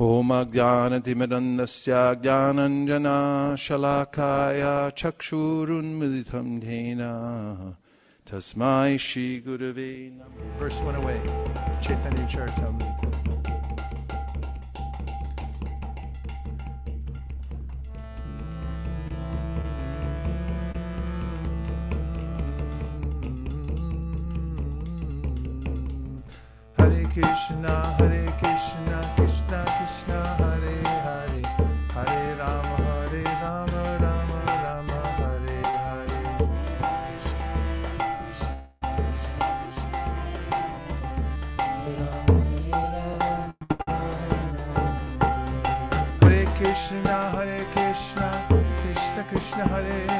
ॐ अज्ञानतिमदन्दस्याज्ञानञ्जनाशलाकाया चक्षुरुन्मिलितं धेन तस्मै श्रीगुरवे oh Krishna, Hare Krishna. Hare,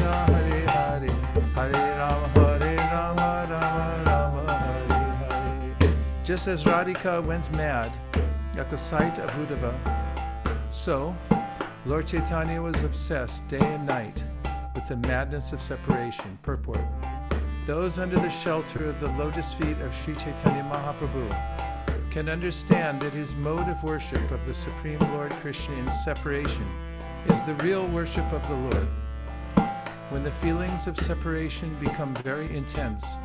Just as Radhika went mad at the sight of Uddhava, so Lord Chaitanya was obsessed day and night with the madness of separation. Purport. Those under the shelter of the lotus feet of Sri Chaitanya Mahaprabhu can understand that his mode of worship of the Supreme Lord Krishna in separation is the real worship of the Lord. When the feelings of separation become very intense,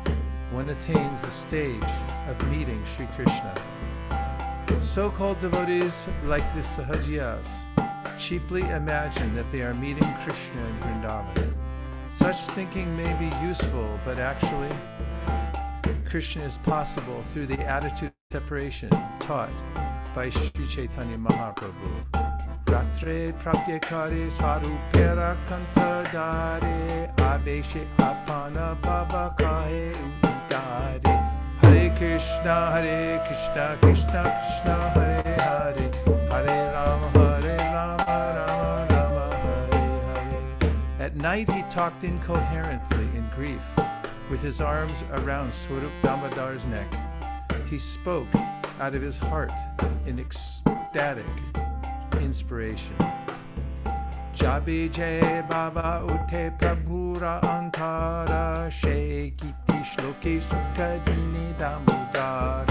one attains the stage of meeting Sri Krishna. So called devotees like the Sahajiyas cheaply imagine that they are meeting Krishna in Vrindavan. Such thinking may be useful, but actually, Krishna is possible through the attitude of separation taught by Sri Chaitanya Mahaprabhu. Ratre kantadare aveshe apana bhava kahe udare Hare Krishna, Hare Krishna, Krishna Krishna, Hare Hare, Hare Rama, Hare Rama, Rama Rama, Hare Hare. At night he talked incoherently in grief, with his arms around Swarup Damodar's neck. He spoke out of his heart in ecstatic inspiration. Jabi Jai Baba Ute Prabhura Antara Shekiti Shloke Sukadini Damodara.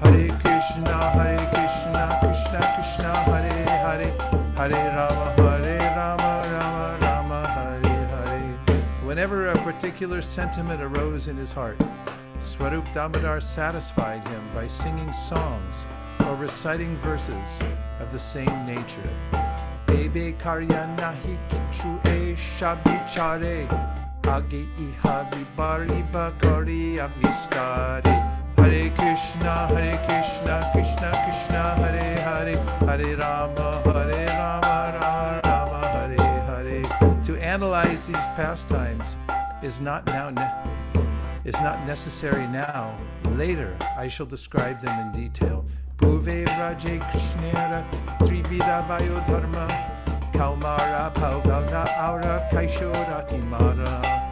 Hare Krishna Hare Krishna Krishna Krishna Hare Hare. Hare Rama Rama Rama Rama Hare. Whenever a particular sentiment arose in his heart, Swarup Damodar satisfied him by singing songs or reciting verses of the same nature. Ebe karya nahi kichu e shabichare Age iha vibari bakari avistare Hare Krishna, Hare Krishna, Krishna Krishna, Hare Hare Hare Rama, Hare Rama, Rama Rama, Hare Hare To analyze these pastimes is not now is not necessary now. Later, I shall describe them in detail. Bhuve Raje Krishnera Trivida Vayodharma Kaumara Paugavna Aura Kaishorati Mara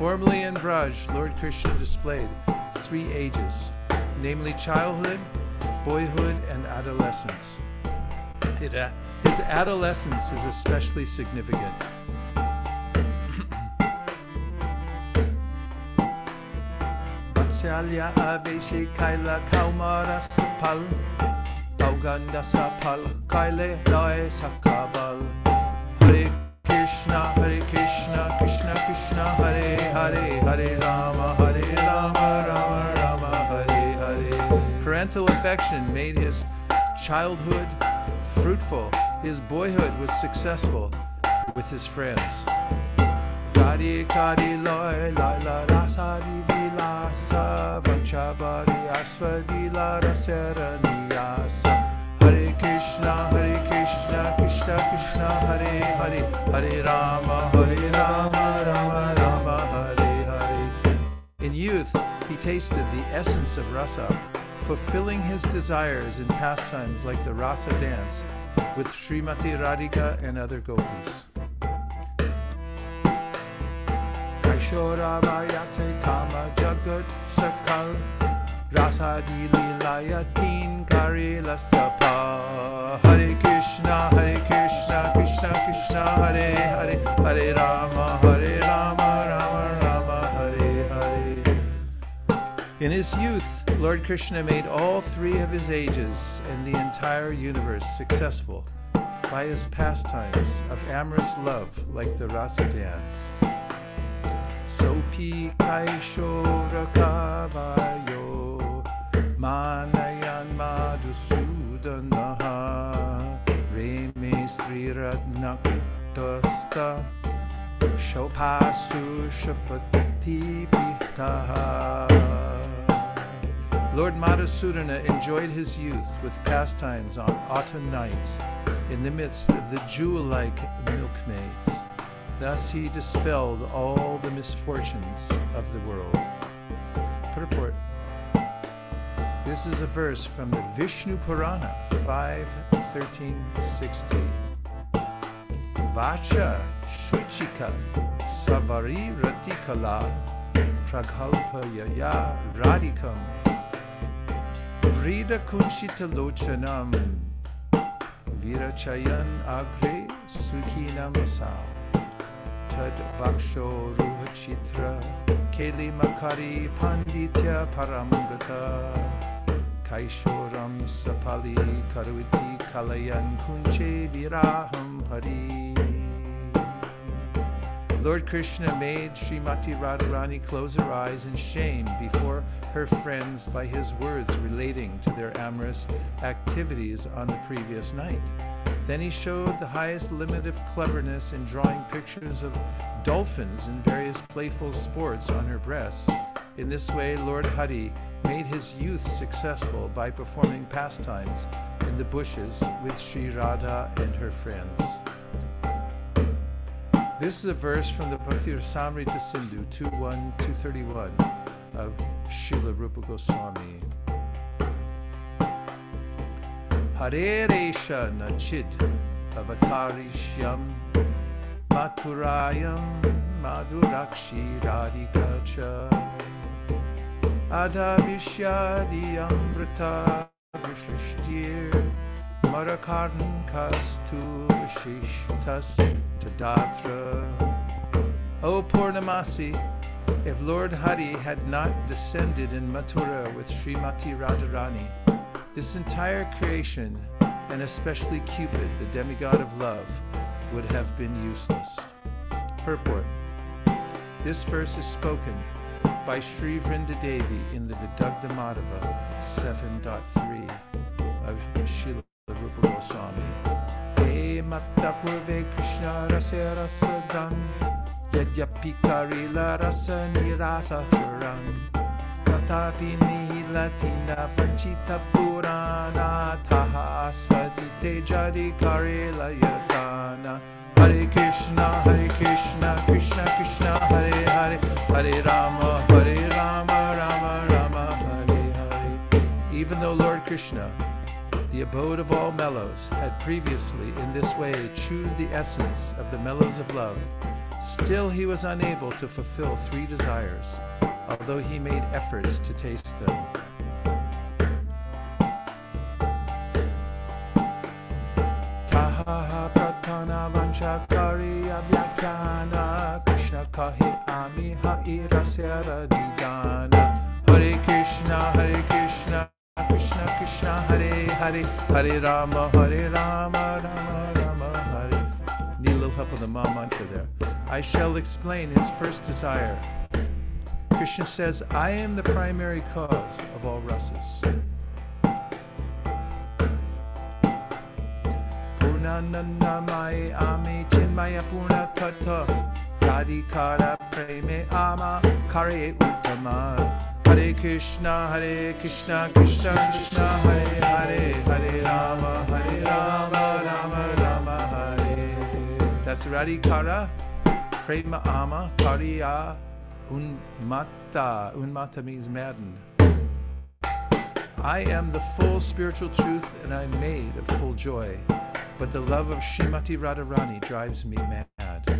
Formerly in Vraj, Lord Krishna displayed three ages, namely childhood, boyhood, and adolescence. It, uh, his adolescence is especially significant. Vatsalya Aveshe Kaila Kaumara Auganda Sapal Kaile Loe Sakaval Hare Krishna Hare Krishna Krishna Krishna Hare Hare Hare Rama Hare Rama Rama Rama Hare Hare Parental affection made his childhood fruitful. His boyhood was successful with his friends. Kari kari loy loy la rasa di vilasa vanchabari asvadi la rasera niyasa Hare Krishna Hare Krishna Krishna Krishna Hare Hare Hare Rama Hare Rama Rama Rama Hare Hare In youth he tasted the essence of rasa fulfilling his desires in pastimes like the rasa dance with Srimati Radhika and other gopis. Kama Jagat Sakal Rasadi Lilaya Teen Karila Sapa Hare Krishna Hare Krishna Krishna Krishna Hare Hare Hare Rama Hare Rama Rama Rama Hare Hare. In his youth, Lord Krishna made all three of his ages and the entire universe successful by his pastimes of amorous love like the rasa dance. Sopi Kaishora Kavayo Lord Madhusudana enjoyed his youth with pastimes on autumn nights in the midst of the jewel-like milkmaids. Thus he dispelled all the misfortunes of the world. Purport. This is a verse from the Vishnu Purana 5.13.60. Vacha Shuchika Savari Ratikala Praghalpayaya Radikam Vrida Kunshita Lochanam Virachayan Agre Sukhinam Sao Tad Vaksho Ruhachitra Keli Makari Panditya Paramgata Kaishoram Sapali Kalayan Kunche Viraham Hari Lord Krishna made Srimati Radharani close her eyes in shame before her friends by his words relating to their amorous activities on the previous night. Then he showed the highest limit of cleverness in drawing pictures of dolphins in various playful sports on her breasts. In this way, Lord Hari made his youth successful by performing pastimes in the bushes with Sri Radha and her friends. This is a verse from the Bhakti Rasamrita Sindhu 2.1, 231 of Srila Rupa Goswami. Hareresha Nachid Avatarishyam Maturayam Madhurakshi Radhikacha Adhavishyadi Amrita Vishishtir Marakarn Kastu Vishishtas Tadatra. O Purnamasi, if Lord Hari had not descended in Mathura with Srimati Radharani, this entire creation, and especially Cupid, the demigod of love, would have been useless. Purport This verse is spoken by Sri Vrindadevi in the Vidagdha Madhava 7.3 of Srila Rupa Goswami. He matta purve Krishna rasa rasa rasadan Yadyapi karila rasa nirasa charan. Tatapi nihilatina vanchita purana Taha asvadite jadi karila yadana Hare Krishna, Hare Krishna, Krishna Krishna, Hare Hare, Hare Rama, Hare Rama, Rama Rama, Hare Hare. Even though Lord Krishna, the abode of all mellows, had previously in this way chewed the essence of the mellows of love, still he was unable to fulfill three desires, although he made efforts to taste them. Hare Krishna, Hare Krishna, Krishna Krishna, Hare Hare, Hare Rama, Hare Rama, Rama Rama, Hare. Need a little help with the Maha mantra there. I shall explain his first desire. Krishna says, I am the primary cause of all rasas. Ami Chinmaya Radhikara Preme Ama Kare Uttama Hare Krishna Hare Krishna Krishna Krishna Hare Hare Hare Rama Hare Rama Rama Rama Hare That's Radhikara Prema Ama Kariya Unmata Unmata means maddened I am the full spiritual truth and I'm made of full joy. But the love of Shrimati Radharani drives me mad.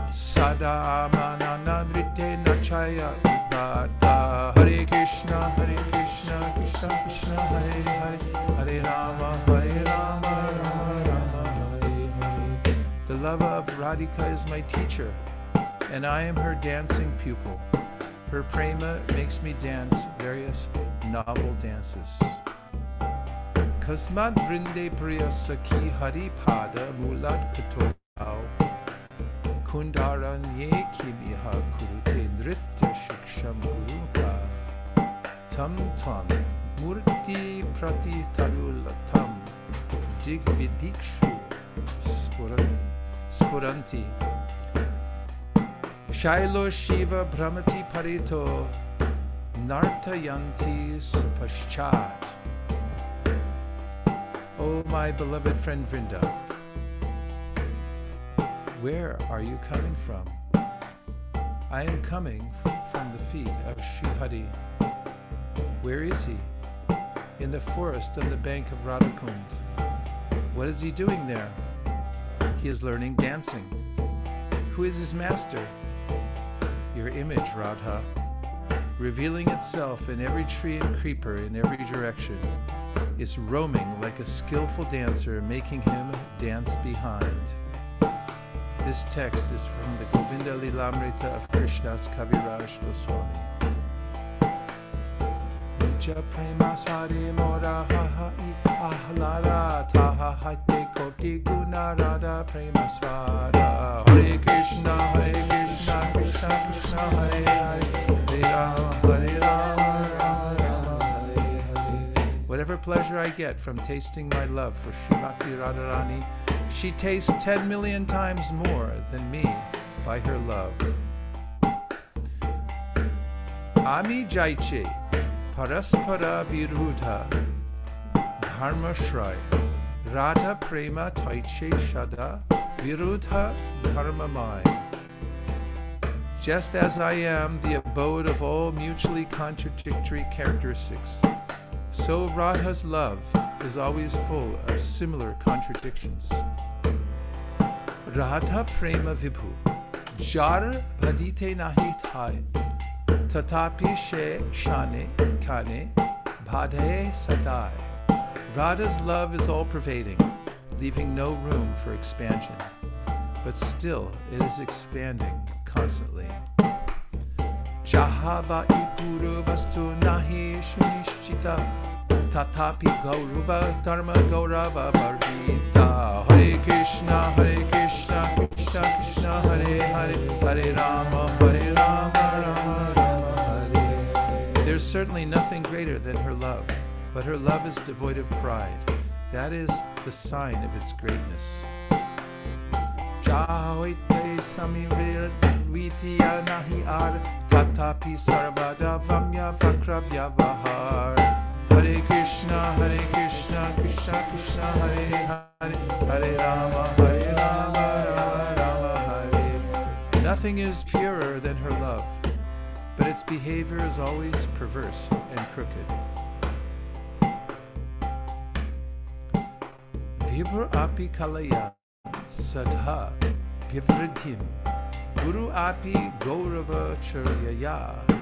Sada Krishna Hare Krishna Krishna The love of Radhika is my teacher, and I am her dancing pupil. Her prema makes me dance various novel dances. Kasmad vrinde priya sakhi hari pada mulad katotao kundaran ye kimiha kurute nritya shiksham guruka tam tvam murti prati tarulatam digvidikshu spuran- spuranti Shailo Shiva Brahmati Parito Nartayanti Paschat. Oh, my beloved friend Vrinda, where are you coming from? I am coming from the feet of Sri Hari. Where is he? In the forest on the bank of Radhakund. What is he doing there? He is learning dancing. Who is his master? Your image, Radha, revealing itself in every tree and creeper in every direction, is roaming like a skillful dancer, making him dance behind. This text is from the Govinda Lilamrita of Krishnadas Kaviraj Goswami. Nija prema sware mora ha ha i ahlara prema swara. Hare Krishna Hare Krishna Krishna Krishna Hare Hare. Hare Rama Hare Rama Rama Rama Hare Hare. Whatever pleasure I get from tasting my love for Srimati Radharani, she tastes ten million times more than me by her love. Ami Jaiche Paraspara Virudha Dharma Shray Radha Prema Taiche Shada Virudha Dharma Mai Just as I am the abode of all mutually contradictory characteristics, so Radha's love is always full of similar contradictions. Radha Prema Vibhu Jar Bhadite Tatapi She Shane Kane Satai. Radha's love is all pervading, leaving no room for expansion. But still, it is expanding constantly. Jahava Ipuru Vastu Nahi Shunishchita Tatapi Gaurava Dharma Gaurava Barbita Hare Krishna Hare Krishna Krishna Krishna Hare Hare Hare Rama Hare Rama Rama Rama Hare There's certainly nothing greater than her love, but her love is devoid of pride. That is the sign of its greatness. Jahoite Samirir Vitya Nahi Ar Tatapi Sarvada Vamya Vakravya Vahar Hare Krishna Hare Krishna Krishna Krishna Hare Hare Hare Rama Hare Rama Rama Rama Hare. Nothing is purer than her love, but its behavior is always perverse and crooked. Vibhur api kalaya sadha bhivridhim Guru api gaurava charyaya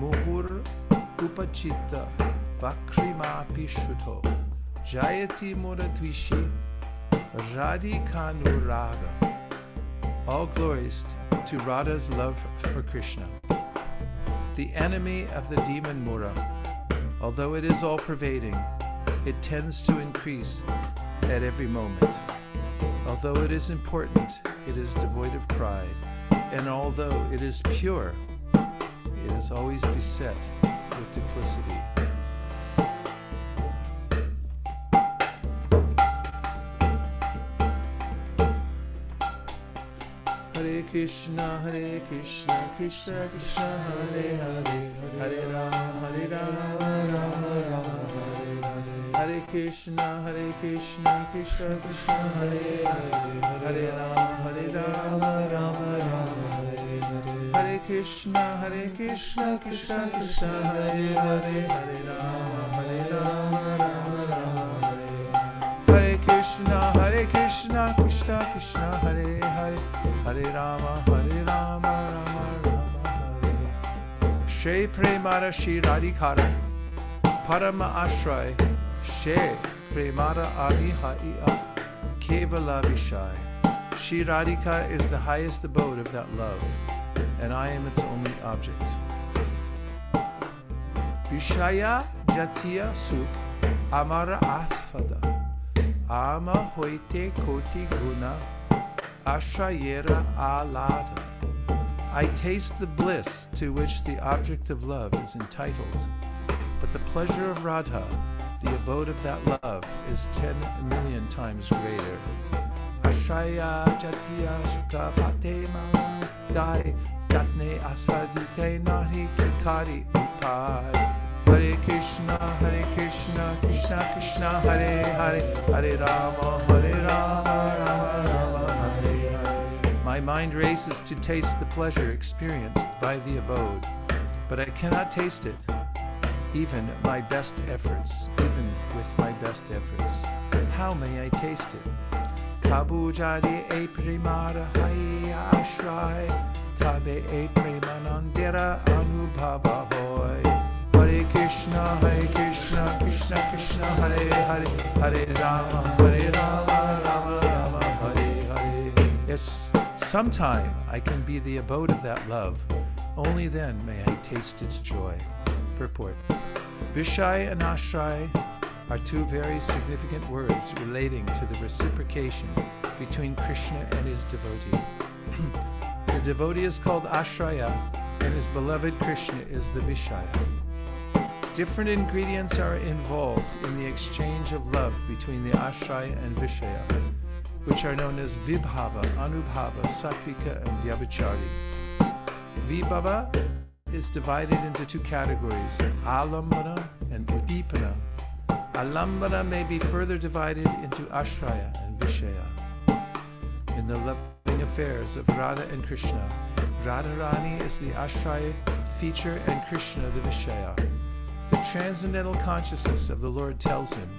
muhur upachita vakrimapi shuto jayati muradvishi radhikanuraga all glories to Radha's love for Krishna. The enemy of the demon Mura, although it is all pervading, it tends to increase at every moment. Although it is important, it is devoid of pride, and although it is pure, it is always beset with duplicity. Hare Krishna, Hare Krishna, Krishna Krishna, Hare Hare, Hare Rama, Hare Rama, Rama Rama, Hare Hare. Hare Krishna, Hare Krishna, Krishna Krishna, Hare Hare, Hare Rama, Hare Rama, Rama Rama, Krishna, Hare Krishna, Krishna Krishna, Hare Hare, Hare Rama, Hare Rama, Rama Rama, Hare Hare. Krishna, Hare Krishna, Krishna Krishna, Hare Hare, Hare Rama, Hare Rama, Rama Rama, Hare. Shri Premara Shri Radhikara, Parama Ashray, She Premara Ami Haiya, Kevala Vishai. Shri Radhika is the highest abode of that love, and I am its only object. Vishaya Jatiya Suk Amara Asfada. Ama hoite koti guna ashrayera alada. I taste the bliss to which the object of love is entitled, but the pleasure of Radha, the abode of that love, is ten million times greater. Ashraya jatiya sukha pate ma dai asvadite nahi upai. Hare Krishna, Hare Krishna, Krishna Krishna, Hare Hare, Hare Rama, Hare Rama, Rama Rama, Hare Hare. My mind races to taste the pleasure experienced by the abode, but I cannot taste it, even my best efforts, even with my best efforts. How may I taste it? Kabu jari e primara hai ashray, tabe e premanandira anubhava hoy. Hare Krishna, Hare Krishna, Krishna Krishna, Hare Hare, Hare Rama, Hare Rama, Rama Rama, Hare Hare. Yes, sometime I can be the abode of that love. Only then may I taste its joy. Purport. Vishai and Ashray are two very significant words relating to the reciprocation between Krishna and his devotee. the devotee is called Ashraya, and his beloved Krishna is the Vishaya. Different ingredients are involved in the exchange of love between the Ashraya and Vishaya, which are known as Vibhava, Anubhava, Sattvika, and Vyabhichari. Vibhava is divided into two categories, Alambana and Udipana. Alambana may be further divided into Ashraya and Vishaya. In the loving affairs of Radha and Krishna, Radharani is the Ashraya feature and Krishna the Vishaya. The transcendental consciousness of the Lord tells him,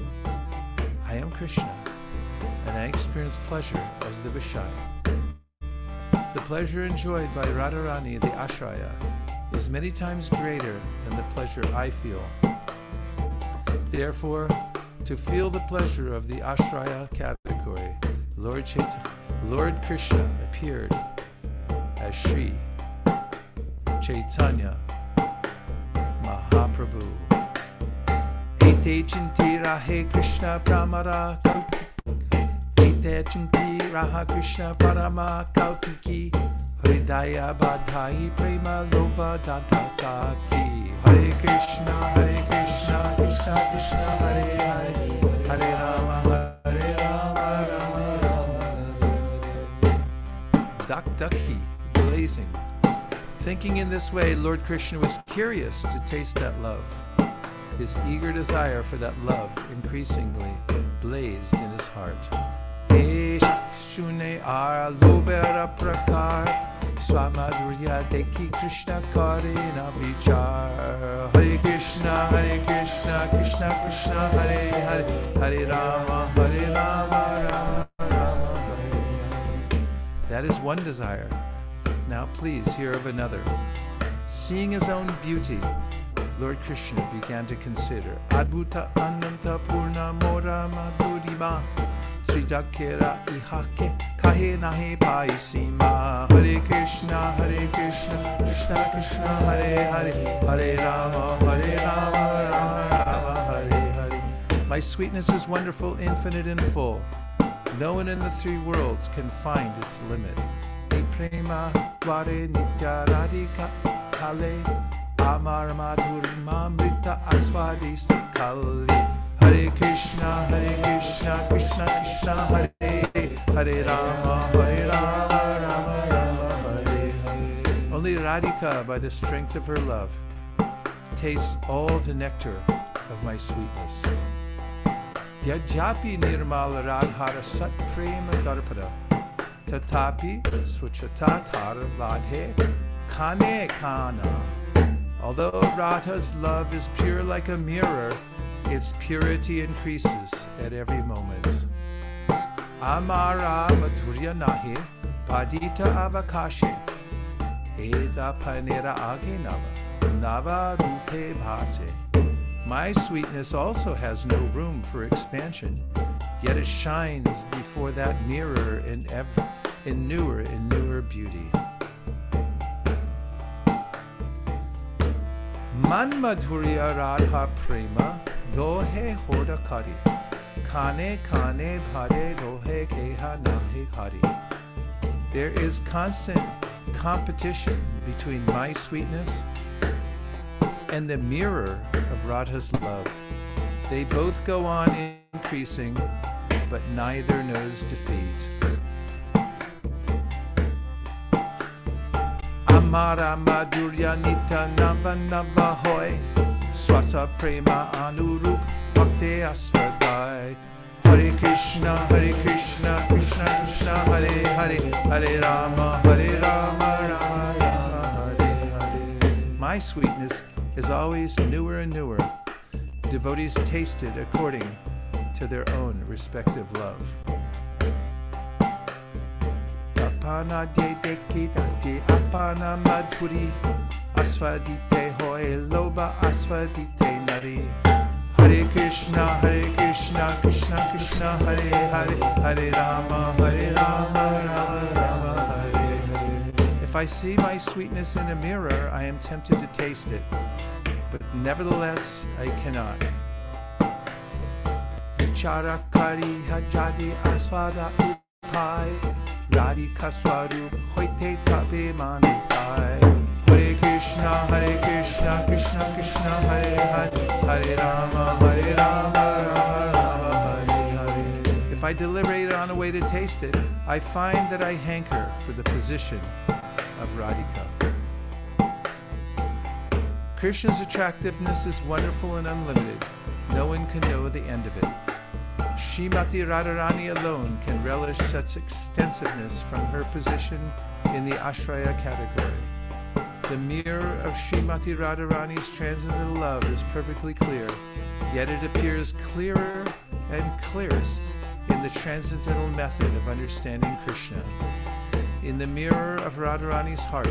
I am Krishna, and I experience pleasure as the Vishaya. The pleasure enjoyed by Radharani, the Ashraya, is many times greater than the pleasure I feel. Therefore, to feel the pleasure of the Ashraya category, Lord, Chait- Lord Krishna appeared as Sri Chaitanya Mahaprabhu. Ete Chinti Rahe Krishna Pramara Kautiki. Ete Chinti Raha Krishna Parama Kautiki. Hridaya Badhai Prema Loba Dadhataki. Hare Thinking in this way, Lord Krishna was curious to taste that love. His eager desire for that love increasingly blazed in his heart. Swamadurya Deki Krishna Kare na Vichar Hare Krishna Hare Krishna Krishna Krishna Hare Hare Hare Rama Hare Rama Rama Rama Hare That is one desire. Now please hear of another. Seeing his own beauty, Lord Krishna began to consider Adbhuta Ananta Purna Mora Madhurima Tridakera Ihake Kahe Nahe Hare Krishna Hare Krishna Krishna Krishna Hare Hare Hare Rama Hare Rama Rama Rama Hare Hare My sweetness is wonderful, infinite and full. No one in the three worlds can find its limit. Prema dware nitya radhika kale amar madhurima mrita asvadi sakali Hare Krishna Hare Krishna Krishna Krishna Hare Hare Rama Hare Rama Rama Rama Hare Hare. Only Radhika by the strength of her love tastes all the nectar of my sweetness. Yajapi nirmal radhara sat prema darpada tatapi swachatatar vadhe kane kana. Although Radha's love is pure like a mirror, its purity increases at every moment. Amara madhurya nahi padita avakashe eda panera age nava nava rupe bhase. My sweetness also has no room for expansion, yet it shines before that mirror in, ever, in newer and newer beauty. Man madhurya radha prema dohe hoda kari kane kane bhare dohe keha nahi hari. There is constant competition between my sweetness and the mirror of Radha's love. They both go on increasing, but neither knows defeat. Amara Nita Nava Nava Hoy Swasa Prema Anurup Asvadai Hare Krishna Hare Krishna Krishna Krishna Hare Hare Hare Rama Hare Rama Rama Rama Hare Hare My sweetness is always newer and newer. Devotees taste it according to their own respective love. Apana de apana asvadite loba asvadite nari. Hare Krishna, Hare Krishna, Krishna Krishna, Hare Hare, Hare Rama, Hare Rama, Rama Rama, Hare Hare. If I see my sweetness in a mirror, I am tempted to taste it, but nevertheless I cannot. Aswada upai, radhika swarup hoite tabe manipai. Hare Krishna, Hare Krishna, Krishna Krishna, Hare Hare, Hare Rama, Hare Rama, Rama Rama, Hare Hare. If I deliberate on a way to taste it, I find that I hanker for the position of Radhika. Krishna's attractiveness is wonderful and unlimited. No one can know the end of it. Shrimati Radharani alone can relish such extensiveness from her position in the Ashraya category. The mirror of Shrimati Radharani's transcendental love is perfectly clear, yet it appears clearer and clearest in the transcendental method of understanding Krishna. In the mirror of Radharani's heart,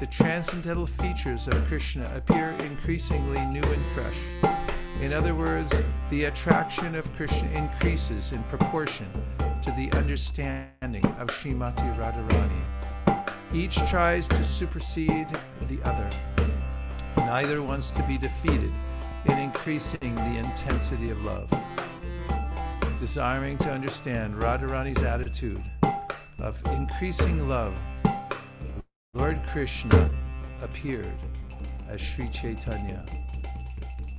the transcendental features of Krishna appear increasingly new and fresh. In other words, the attraction of Krishna increases in proportion to the understanding of Srimati Radharani. Each tries to supersede the other. Neither wants to be defeated in increasing the intensity of love. Desiring to understand Radharani's attitude of increasing love, Lord Krishna appeared as Sri Chaitanya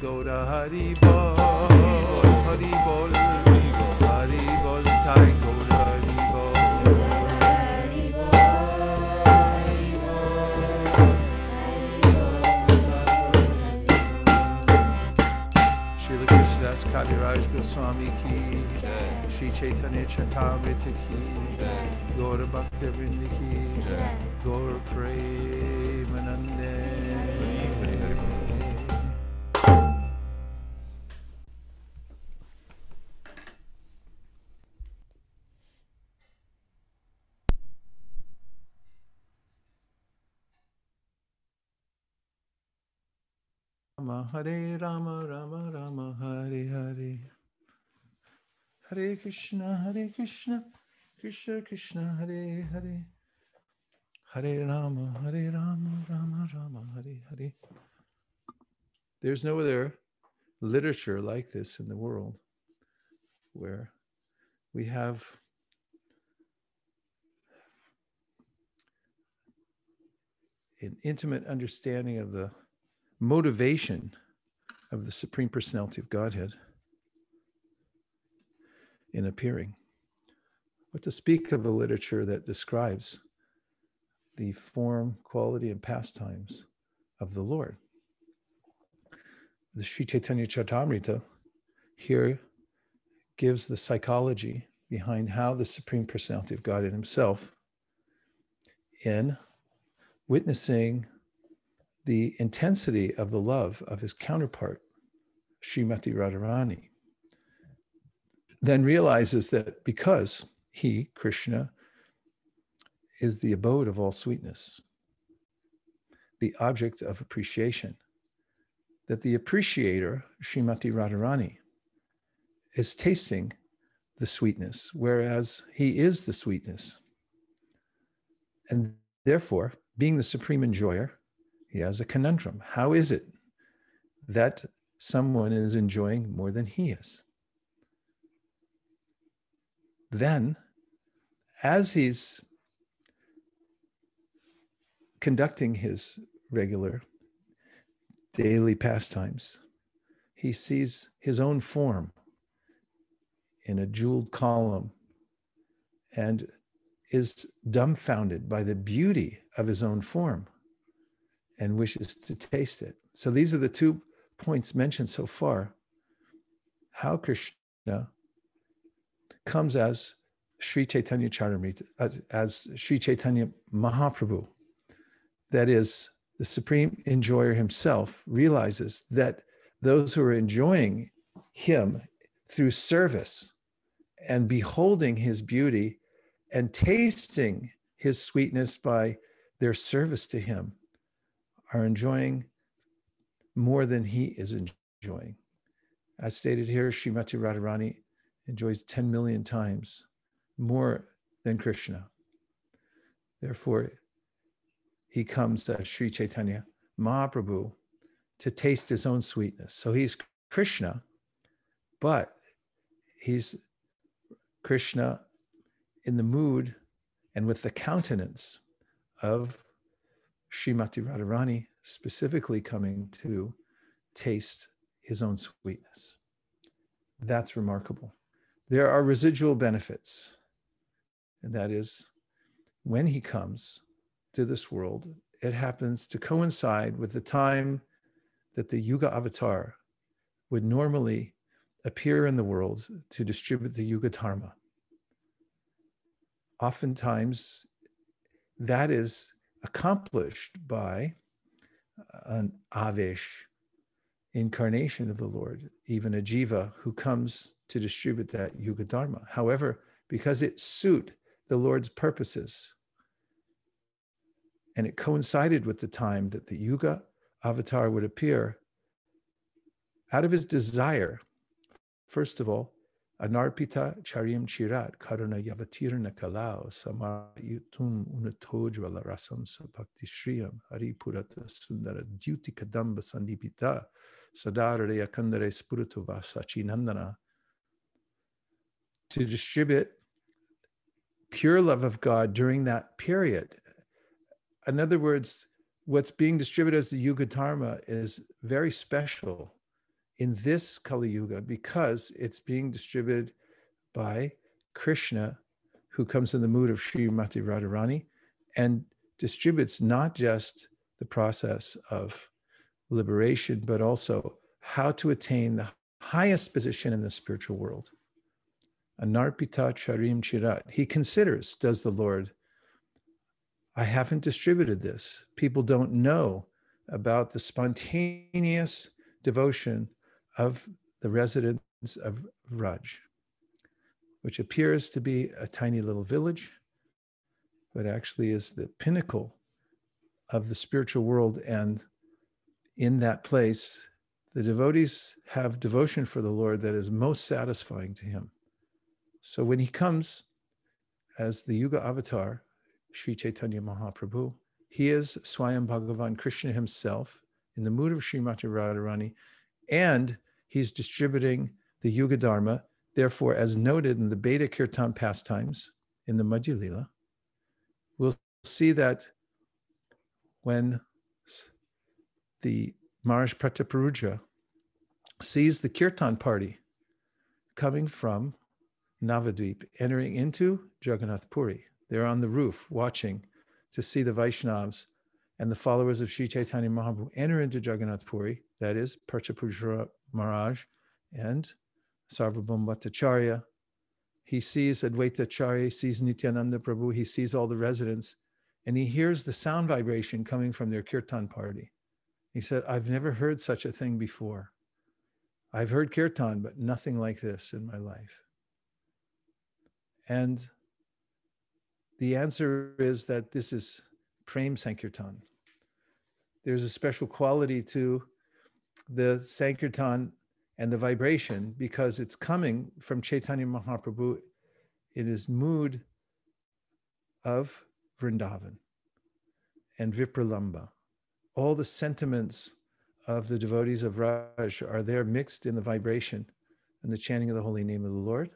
Nitai Gaura Hari Bol Hari Bol Hari Bol Nitai Gaura Hari Bol Srila Krishnadas Kaviraj Goswami ki Shri Chaitanya Charitamrita ki Gaura Bhakta Vrinda ki Gaur Premanande Hare Rama Rama Rama Hare Hare. Hare Krishna Hare Krishna. Krishna Krishna Hare Hare. Hare Rama Hare Rama Rama Rama Hare Hare. There's no other literature like this in the world where we have an intimate understanding of the motivation of the Supreme Personality of Godhead in appearing. What to speak of a literature that describes the form, quality, and pastimes of the Lord. The Sri Chaitanya Charitamrita here gives the psychology behind how the Supreme Personality of Godhead Himself, in witnessing the intensity of the love of his counterpart, Srimati Radharani, then realizes that because he, Krishna, is the abode of all sweetness, the object of appreciation, that the appreciator, Srimati Radharani, is tasting the sweetness, whereas he is the sweetness. And therefore, being the supreme enjoyer, he has a conundrum. How is it that someone is enjoying more than he is? Then, as he's conducting his regular daily pastimes, he sees his own form in a jeweled column and is dumbfounded by the beauty of his own form and wishes to taste it. So these are the two points mentioned so far. How Krishna comes as Sri Chaitanya Charitamrita, as, as Sri Chaitanya Mahaprabhu, that is, the supreme enjoyer himself realizes that those who are enjoying him through service and beholding his beauty and tasting his sweetness by their service to him are enjoying more than he is enjoying. As stated here, Srimati Radharani enjoys 10 million times more than Krishna. Therefore, he comes to Sri Chaitanya Mahaprabhu to taste his own sweetness. So he's Krishna, but he's Krishna in the mood and with the countenance of Srimati Radharani specifically coming to taste his own sweetness. That's remarkable. There are residual benefits, and that is when he comes to this world, it happens to coincide with the time that the Yuga avatar would normally appear in the world to distribute the Yuga Dharma. Oftentimes, that is accomplished by uh, an avesha incarnation of the Lord, even a Jiva who comes to distribute that Yuga Dharma. However, because it suit the Lord's purposes, and it coincided with the time that the Yuga avatar would appear, out of his desire, first of all, Anarpita Charyam Chirat Karuna Yavatirna Kalau Samayutum Unatojvala Rasam Sapakti Shriyam Hari Purata Sundara Duty Kadamba Sandipita Sadaraya Kandare Spurutova Sachinandana to distribute pure love of God during that period. In other words, what's being distributed as the Yuga Dharma is very special in this Kali Yuga because it's being distributed by Krishna, who comes in the mood of Srimati Radharani and distributes not just the process of liberation, but also how to attain the highest position in the spiritual world. Anarpita Charim Chirat. He considers, does the Lord, I haven't distributed this. People don't know about the spontaneous devotion of the residents of Vraj, which appears to be a tiny little village, but actually is the pinnacle of the spiritual world. And in that place, the devotees have devotion for the Lord that is most satisfying to him. So when he comes as the Yuga avatar, Sri Chaitanya Mahaprabhu, he is Swayam Bhagavan Krishna himself in the mood of Srimati Radharani, and he's distributing the Yuga Dharma. Therefore, as noted in the Beta Kirtan pastimes in the Madhyalila, we'll see that when the Maharaj Prataparudra sees the Kirtan party coming from Navadvip, entering into Jagannath Puri. They're on the roof watching to see the Vaishnavas and the followers of Sri Chaitanya Mahaprabhu enter into Jagannath Puri, that is, Prataparudra Maharaj and Sarvabhauma Bhattacharya. He sees Advaita Acharya, he sees Nityananda Prabhu, he sees all the residents, and he hears the sound vibration coming from their kirtan party. He said, I've never heard such a thing before. I've heard kirtan, but nothing like this in my life. And the answer is that this is Prem Sankirtan. There's a special quality to the Sankirtan and the vibration because it's coming from Chaitanya Mahaprabhu in his mood of Vrindavan and Vipralamba. All the sentiments of the devotees of Vraj are there mixed in the vibration and the chanting of the holy name of the Lord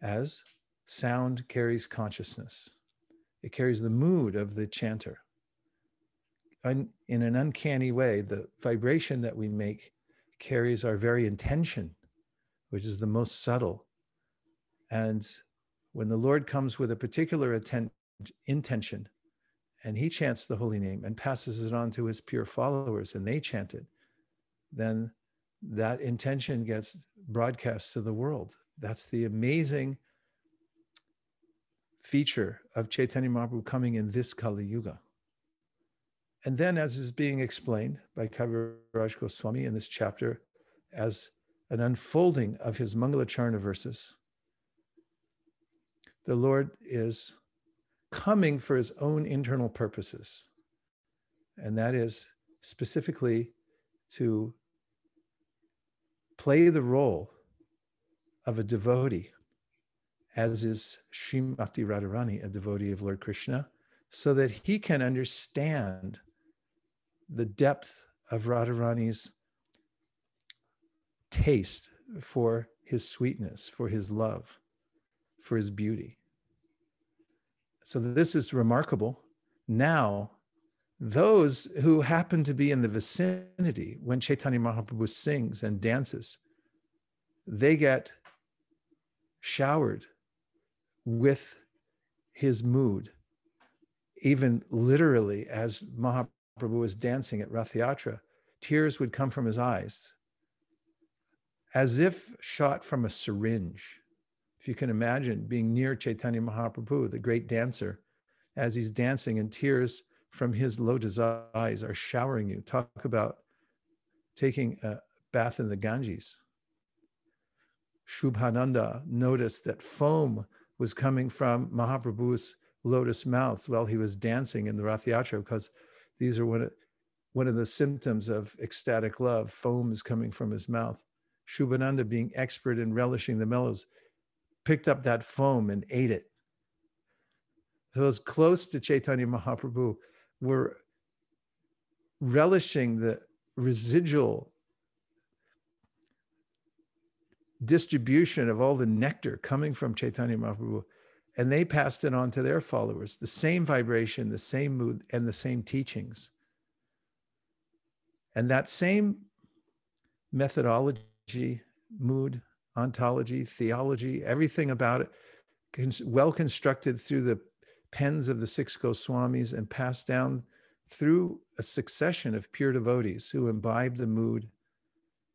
as sound carries consciousness. It carries the mood of the chanter. Un, in an uncanny way, the vibration that we make carries our very intention, which is the most subtle. And when the Lord comes with a particular atten- intention and he chants the holy name and passes it on to his pure followers and they chant it, then that intention gets broadcast to the world. That's the amazing feature of Chaitanya Mahaprabhu coming in this Kali Yuga. And then, as is being explained by Kaviraj Goswami in this chapter, as an unfolding of his Mangalacharana verses, the Lord is coming for his own internal purposes. And that is specifically to play the role of a devotee as is Srimati Radharani, a devotee of Lord Krishna, so that he can understand the depth of Radharani's taste for his sweetness, for his love, for his beauty. So this is remarkable. Now, those who happen to be in the vicinity when Chaitanya Mahaprabhu sings and dances, they get showered with his mood, even literally as Mahaprabhu was dancing at Rath Yatra, tears would come from his eyes, as if shot from a syringe. If you can imagine being near Chaitanya Mahaprabhu, the great dancer, as he's dancing and tears from his lotus eyes are showering you. Talk about taking a bath in the Ganges. Shubhananda noticed that foam was coming from Mahaprabhu's lotus mouth while he was dancing in the Rath Yatra, because these are one of, one of the symptoms of ecstatic love. Foam is coming from his mouth. Shubhananda, being expert in relishing the mellows, picked up that foam and ate it. Those close to Chaitanya Mahaprabhu were relishing the residual distribution of all the nectar coming from Chaitanya Mahaprabhu. And they passed it on to their followers the same vibration, the same mood, and the same teachings. And that same methodology, mood, ontology, theology, everything about it, well constructed through the pens of the six Goswamis and passed down through a succession of pure devotees who imbibe the mood,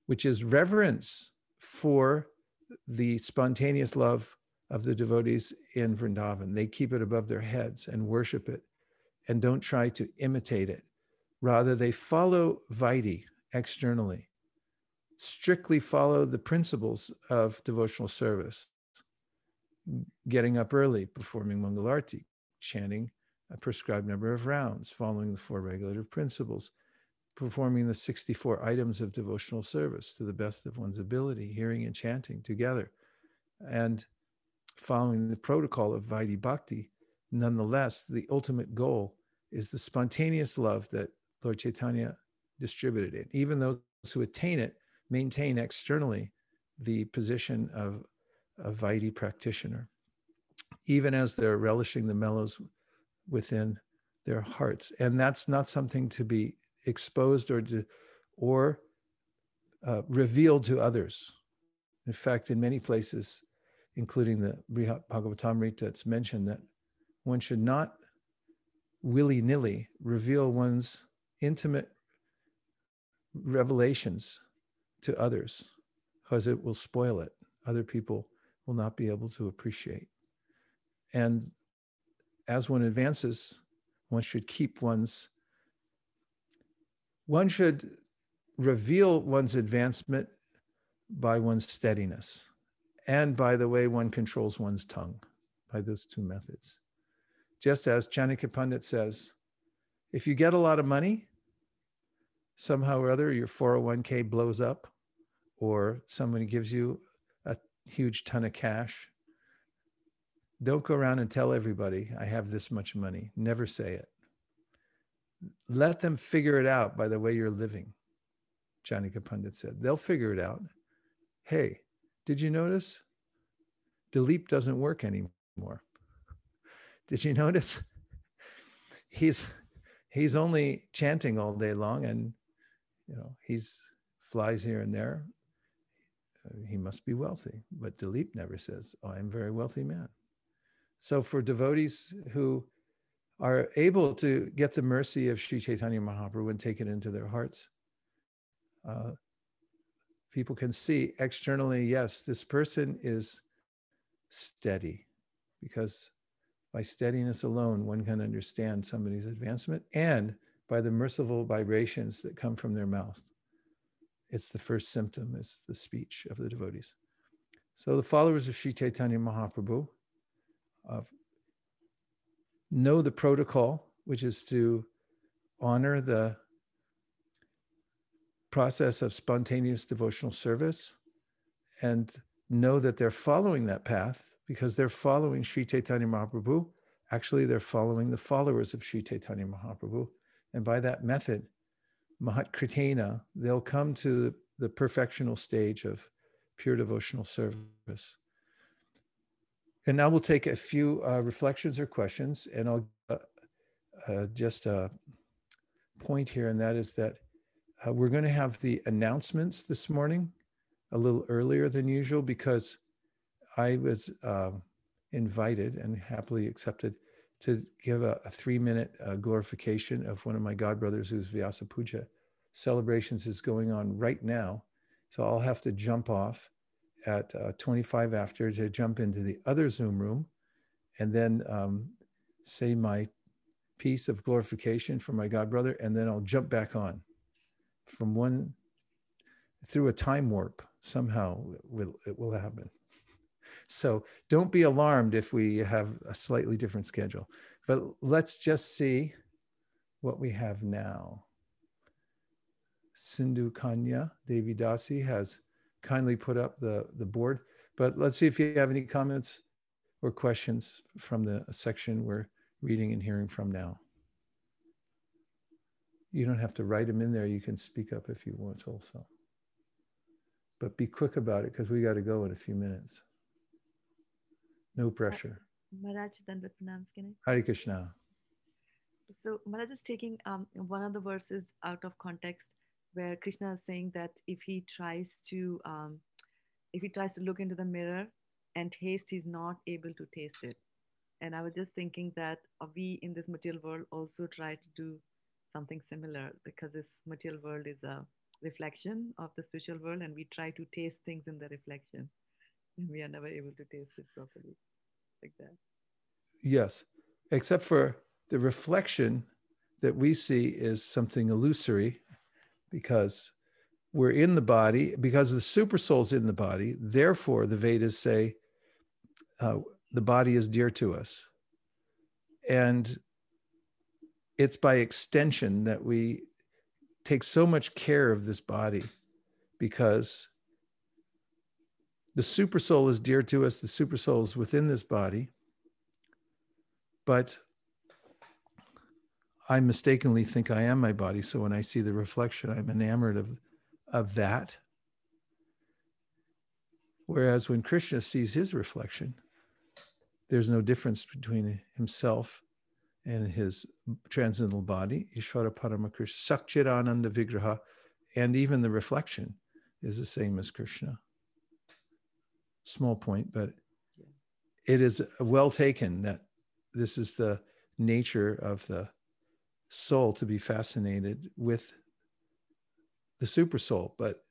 which is reverence for the spontaneous love of the devotees in Vrindavan. They keep it above their heads and worship it and don't try to imitate it. Rather, they follow Vaidhi externally, strictly follow the principles of devotional service, getting up early, performing Mangalarti, chanting a prescribed number of rounds, following the four regulative principles, performing the 64 items of devotional service to the best of one's ability, hearing and chanting together, and following the protocol of Vaidhi Bhakti. Nonetheless, the ultimate goal is the spontaneous love that Lord Chaitanya distributed it. Even those who attain it maintain externally the position of a Vaidhi practitioner, even as they're relishing the mellows within their hearts. And that's not something to be exposed or to, or uh, revealed to others. In fact, in many places, including the Bhagavatamrita, it's mentioned that one should not willy nilly reveal one's intimate revelations to others because it will spoil it. Other people will not be able to appreciate. And as one advances, one should keep one's, one should reveal one's advancement by one's steadiness and by the way one controls one's tongue, by those two methods. Just as Chanakya Pandit says, if you get a lot of money, somehow or other your 401k blows up, or somebody gives you a huge ton of cash, don't go around and tell everybody, I have this much money. Never say it. Let them figure it out by the way you're living, Chanakya Pandit said. They'll figure it out. Hey, did you notice? Dilip doesn't work anymore. Did you notice? He's he's only chanting all day long and you know he's flies here and there he must be wealthy but dilip never says oh, i'm a very wealthy man so for devotees who are able to get the mercy of Sri Chaitanya Mahaprabhu and take it into their hearts, uh, people can see externally, yes, this person is steady because by steadiness alone, one can understand somebody's advancement and by the merciful vibrations that come from their mouth. It's the first symptom, is the speech of the devotees. So the followers of Sri Chaitanya Mahaprabhu know the protocol, which is to honor the process of spontaneous devotional service and know that they're following that path because they're following Sri Chaitanya Mahaprabhu. Actually, they're following the followers of Sri Chaitanya Mahaprabhu. And by that method, Mahat Kritena, they'll come to the perfectional stage of pure devotional service. And now we'll take a few uh, reflections or questions, and I'll uh, uh, just uh, point here, and that is that uh, we're going to have the announcements this morning a little earlier than usual because I was um, invited and happily accepted to give a, a three minute uh, glorification of one of my godbrothers whose Vyasa Puja celebrations is going on right now. So I'll have to jump off at uh, 25 after to jump into the other Zoom room and then um, say my piece of glorification for my God brother, and then I'll jump back on from one through a time warp. Somehow it will, it will happen. So don't be alarmed if we have a slightly different schedule. But let's just see what we have now. Sindhu Kanya Devi Dasi has kindly put up the, the board. But let's see if you have any comments or questions from the section we're reading and hearing from now. You don't have to write them in there. You can speak up if you want also. But be quick about it because we got to go in a few minutes. No pressure. Hare Krishna. So Maharaj is taking um, one of the verses out of context where Krishna is saying that if he tries to um, if he tries to look into the mirror and taste, he's not able to taste it. And I was just thinking that we in this material world also try to do something similar because this material world is a reflection of the spiritual world and we try to taste things in the reflection and we are never able to taste it properly like that. Yes, except for the reflection that we see is something illusory because we're in the body, because the super soul's in the body. Therefore, the Vedas say uh, the body is dear to us. And it's by extension that we take so much care of this body because the super soul is dear to us, the super soul is within this body. But I mistakenly think I am my body. So when I see the reflection, I'm enamored of, of that. Whereas when Krishna sees his reflection, there's no difference between himself and his transcendental body, Ishvara Paramakrishna, Sacchidananda Vigraha, and even the reflection is the same as Krishna. Small point, but it is well taken that this is the nature of the soul to be fascinated with the super soul. But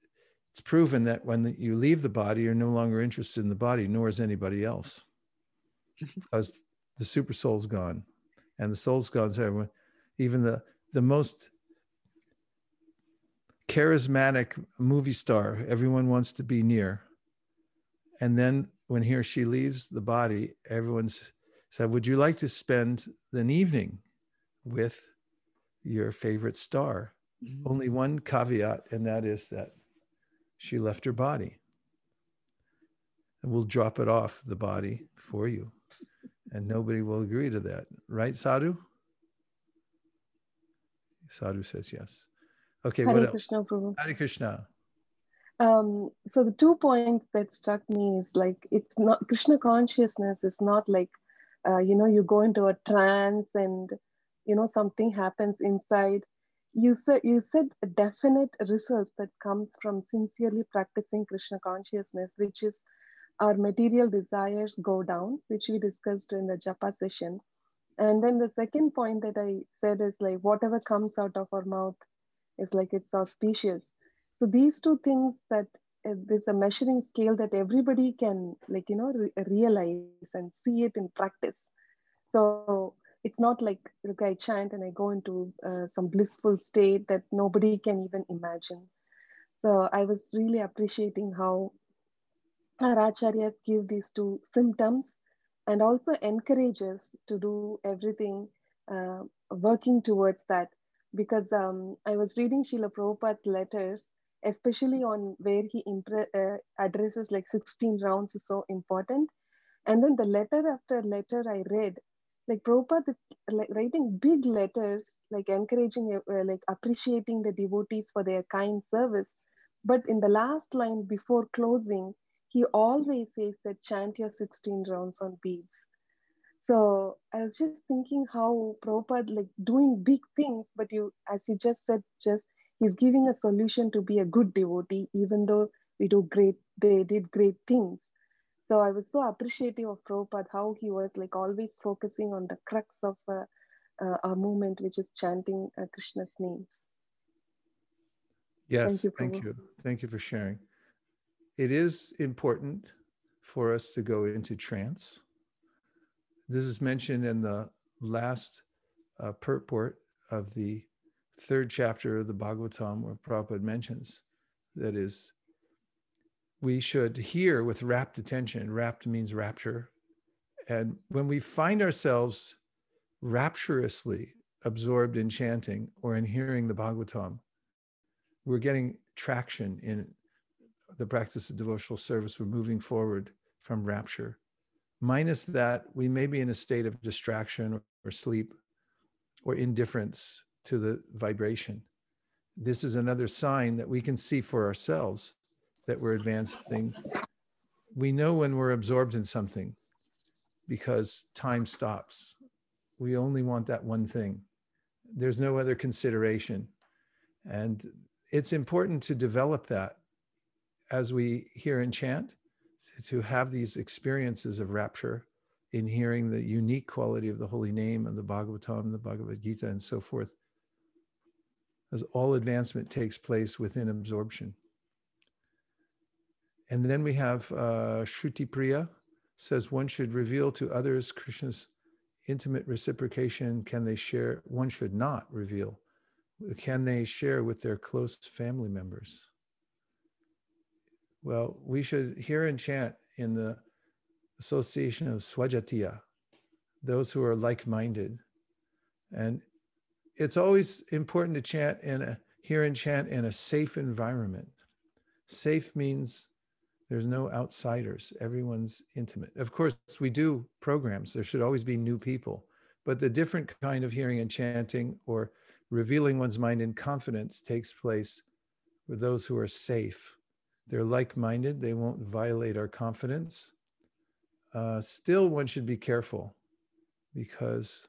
it's proven that when you leave the body, you're no longer interested in the body, nor is anybody else, because the super soul's gone and the soul's gone. So everyone, even the the most charismatic movie star, everyone wants to be near. And then when he or she leaves the body, everyone's said, Would you like to spend an evening with your favorite star? Mm-hmm. Only one caveat, and that is that she left her body. And we'll drop it off the body for you and nobody will agree to that. Right, Sadhu? Sadhu says yes. Okay, Hare what Krishna, else? Prabhu. Hare Krishna. Um, so the two points that struck me is like it's not Krishna consciousness is not like uh, you know you go into a trance and you know something happens inside. You said you said definite results that comes from sincerely practicing Krishna consciousness, which is our material desires go down, which we discussed in the japa session. And then the second point that I said is like whatever comes out of our mouth is like it's auspicious. So these two things that uh, there's a measuring scale that everybody can like you know re- realize and see it in practice. So it's not like look I chant and I go into uh, some blissful state that nobody can even imagine. So I was really appreciating how our acharyas give these two symptoms and also encourage us to do everything uh, working towards that. Because um, I was reading Srila Prabhupada's letters, especially on where he uh, addresses like 16 rounds is so important. And then the letter after letter I read, like Prabhupada is like writing big letters, like encouraging, uh, like appreciating the devotees for their kind service. But in the last line before closing, he always says that chant your 16 rounds on beads. So I was just thinking how Prabhupada like doing big things, but you, as you just said, just he's giving a solution to be a good devotee, even though we do great, they did great things. So I was so appreciative of Prabhupada, how he was like always focusing on the crux of uh, uh, our movement, which is chanting uh, Krishna's names. Yes, Thank you, thank you. Thank you for sharing. It is important for us to go into trance. This is mentioned in the last uh, purport of the third chapter of the Bhagavatam, where Prabhupada mentions that is, we should hear with rapt attention. Rapt means rapture. And when we find ourselves rapturously absorbed in chanting or in hearing the Bhagavatam, we're getting traction in the practice of devotional service. We're moving forward from rapture. Minus that, we may be in a state of distraction or, sleep or indifference to the vibration. This is another sign that we can see for ourselves that we're advancing. We know when we're absorbed in something. because time stops. We only want that one thing. There's no other consideration. And it's important to develop that as we hear and chant, to have these experiences of rapture in hearing the unique quality of the holy name and the Bhagavatam, the Bhagavad Gita, and so forth, as all advancement takes place within absorption. And then we have uh, Shruti Priya says one should reveal to others Krishna's intimate reciprocation. Can they share? One should not reveal. Can they share with their close family members? Well, we should hear and chant in the association of Swajatiya, those who are like minded. And it's always important to chant in a, hear and chant in a safe environment. Safe means there's no outsiders, everyone's intimate. Of course, we do programs, there should always be new people, but the different kind of hearing and chanting or revealing one's mind in confidence takes place with those who are safe. They're like minded, they won't violate our confidence uh, still, one should be careful because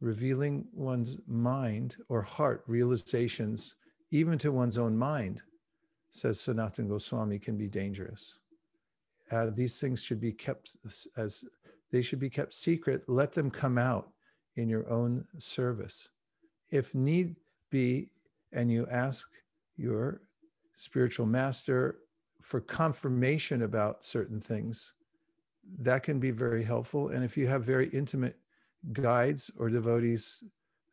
revealing one's mind or heart realizations, even to one's own mind, says Sanatan Goswami, can be dangerous. Uh, these things should be kept as they should be kept secret. Let them come out in your own service. If need be, and you ask your spiritual master for confirmation about certain things, that can be very helpful. And if you have very intimate guides or devotees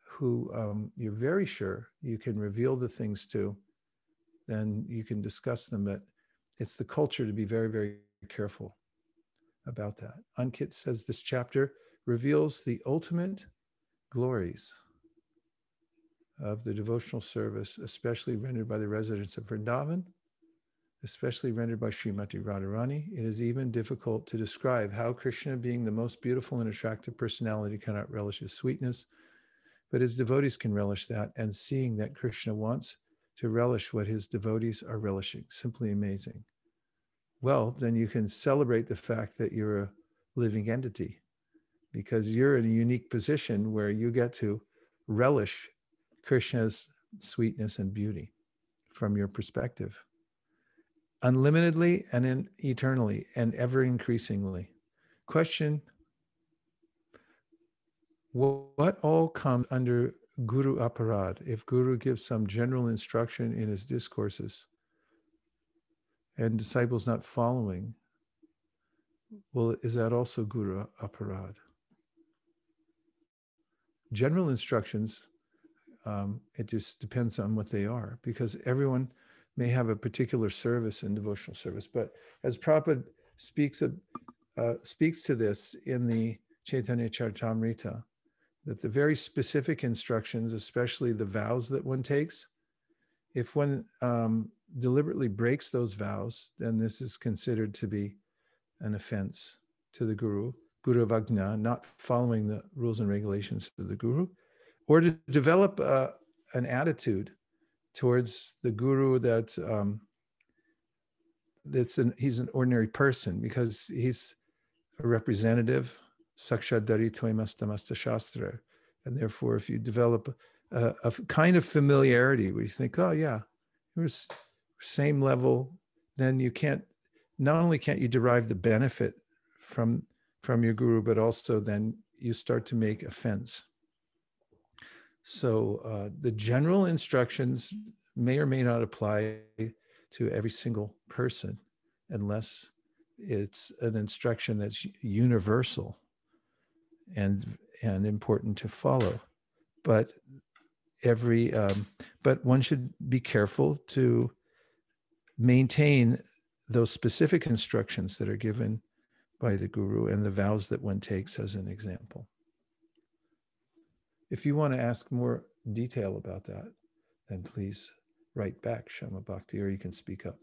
who um, you're very sure you can reveal the things to, then you can discuss them. But it's the culture to be very, very careful about that. Ankit says this chapter reveals the ultimate glories of the devotional service, especially rendered by the residents of Vrindavan especially rendered by Srimati Radharani, it is even difficult to describe how Krishna, being the most beautiful and attractive personality, cannot relish his sweetness, but his devotees can relish that, and seeing that Krishna wants to relish what his devotees are relishing. Simply amazing. Well, then you can celebrate the fact that you're a living entity because you're in a unique position where you get to relish Krishna's sweetness and beauty from your perspective unlimitedly and in eternally and ever increasingly. Question What all comes under Guru Aparad if Guru gives some general instruction in his discourses and disciples not following? Well, is that also Guru Aparad? General instructions, um, it just depends on what they are because everyone may have a particular service in devotional service. But as Prabhupada speaks of, uh, speaks to this in the Chaitanya Charitamrita, that the very specific instructions, especially the vows that one takes, if one um, deliberately breaks those vows, then this is considered to be an offense to the Guru, Guru Vagna, not following the rules and regulations of the Guru, or to develop uh, an attitude towards the guru that um, that's an he's an ordinary person because he's a representative sakshadari toimastamasta shastra and therefore if you develop a, a, kind of familiarity where you think oh yeah we're same level then you can't not only can't you derive the benefit from from your guru but also then you start to make offense so uh, the general instructions may or may not apply to every single person unless it's an instruction that's universal and and important to follow. But every um, but one should be careful to maintain those specific instructions that are given by the guru and the vows that one takes as an example if you want to ask more detail about that, then please write back, Shama Bhakti, or you can speak up.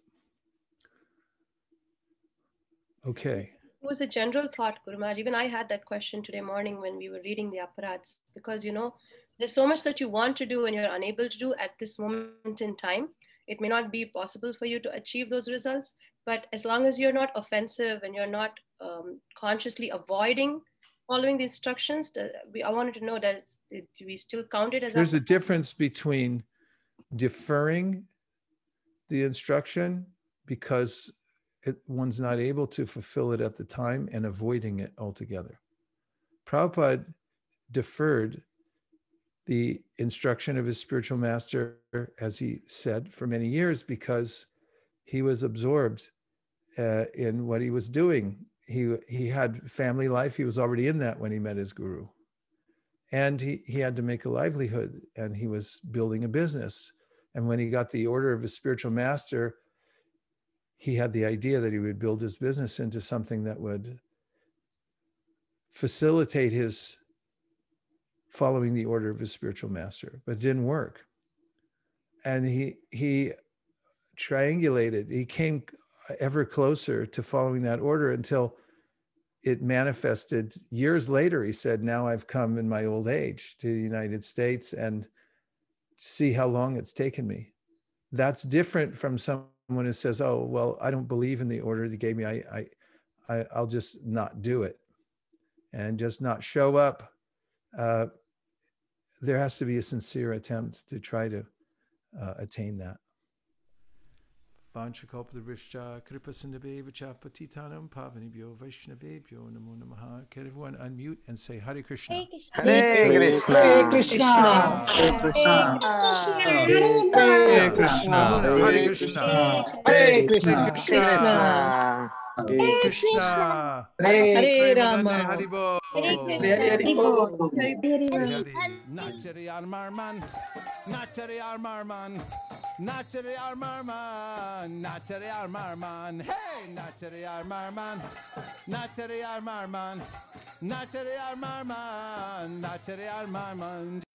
Okay. It was a general thought, Gurumaj. Even I had that question today morning when we were reading the apparats, because you know, there's so much that you want to do and you're unable to do at this moment in time. It may not be possible for you to achieve those results, but as long as you're not offensive and you're not um, consciously avoiding following the instructions? We, I wanted to know that do we still count it as? There's a difference between deferring the instruction because it, one's not able to fulfill it at the time and avoiding it altogether. Prabhupada deferred the instruction of his spiritual master, as he said, for many years because he was absorbed uh, in what he was doing. He, he had family life. He was already in that when he met his guru. And he, he had to make a livelihood and he was building a business. And when he got the order of his spiritual master, he had the idea that he would build his business into something that would facilitate his following the order of his spiritual master, but didn't work. And he he triangulated, he came ever closer to following that order until it manifested years later. He said, Now I've come in my old age to the United States and see how long it's taken me. That's different from someone who says, Oh, well, I don't believe in the order they gave me. I, I, I I'll just not do it and just not show up. Uh, there has to be a sincere attempt to try to uh, attain that. Vanchakalpadrishcha Kripasindhavevacha Patitanam Pavanibhyo Vaishnavebhyo Namo Namaha. Can everyone unmute and say Hare Krishna? Hare Krishna. Hare Krishna. Hare Krishna. Hare Krishna. Hare Krishna. Hare Krishna. Krishna. Hare Krishna. Hare Rama. Rama. Hare Bo. Hare Krishna. Nachari Armarman. Nachari Armarman. Nachari Armarman. Nachari Armarman. Hey, Nachari Armarman. Nachari Armarman. Nachari Armarman. Nachari Armarman.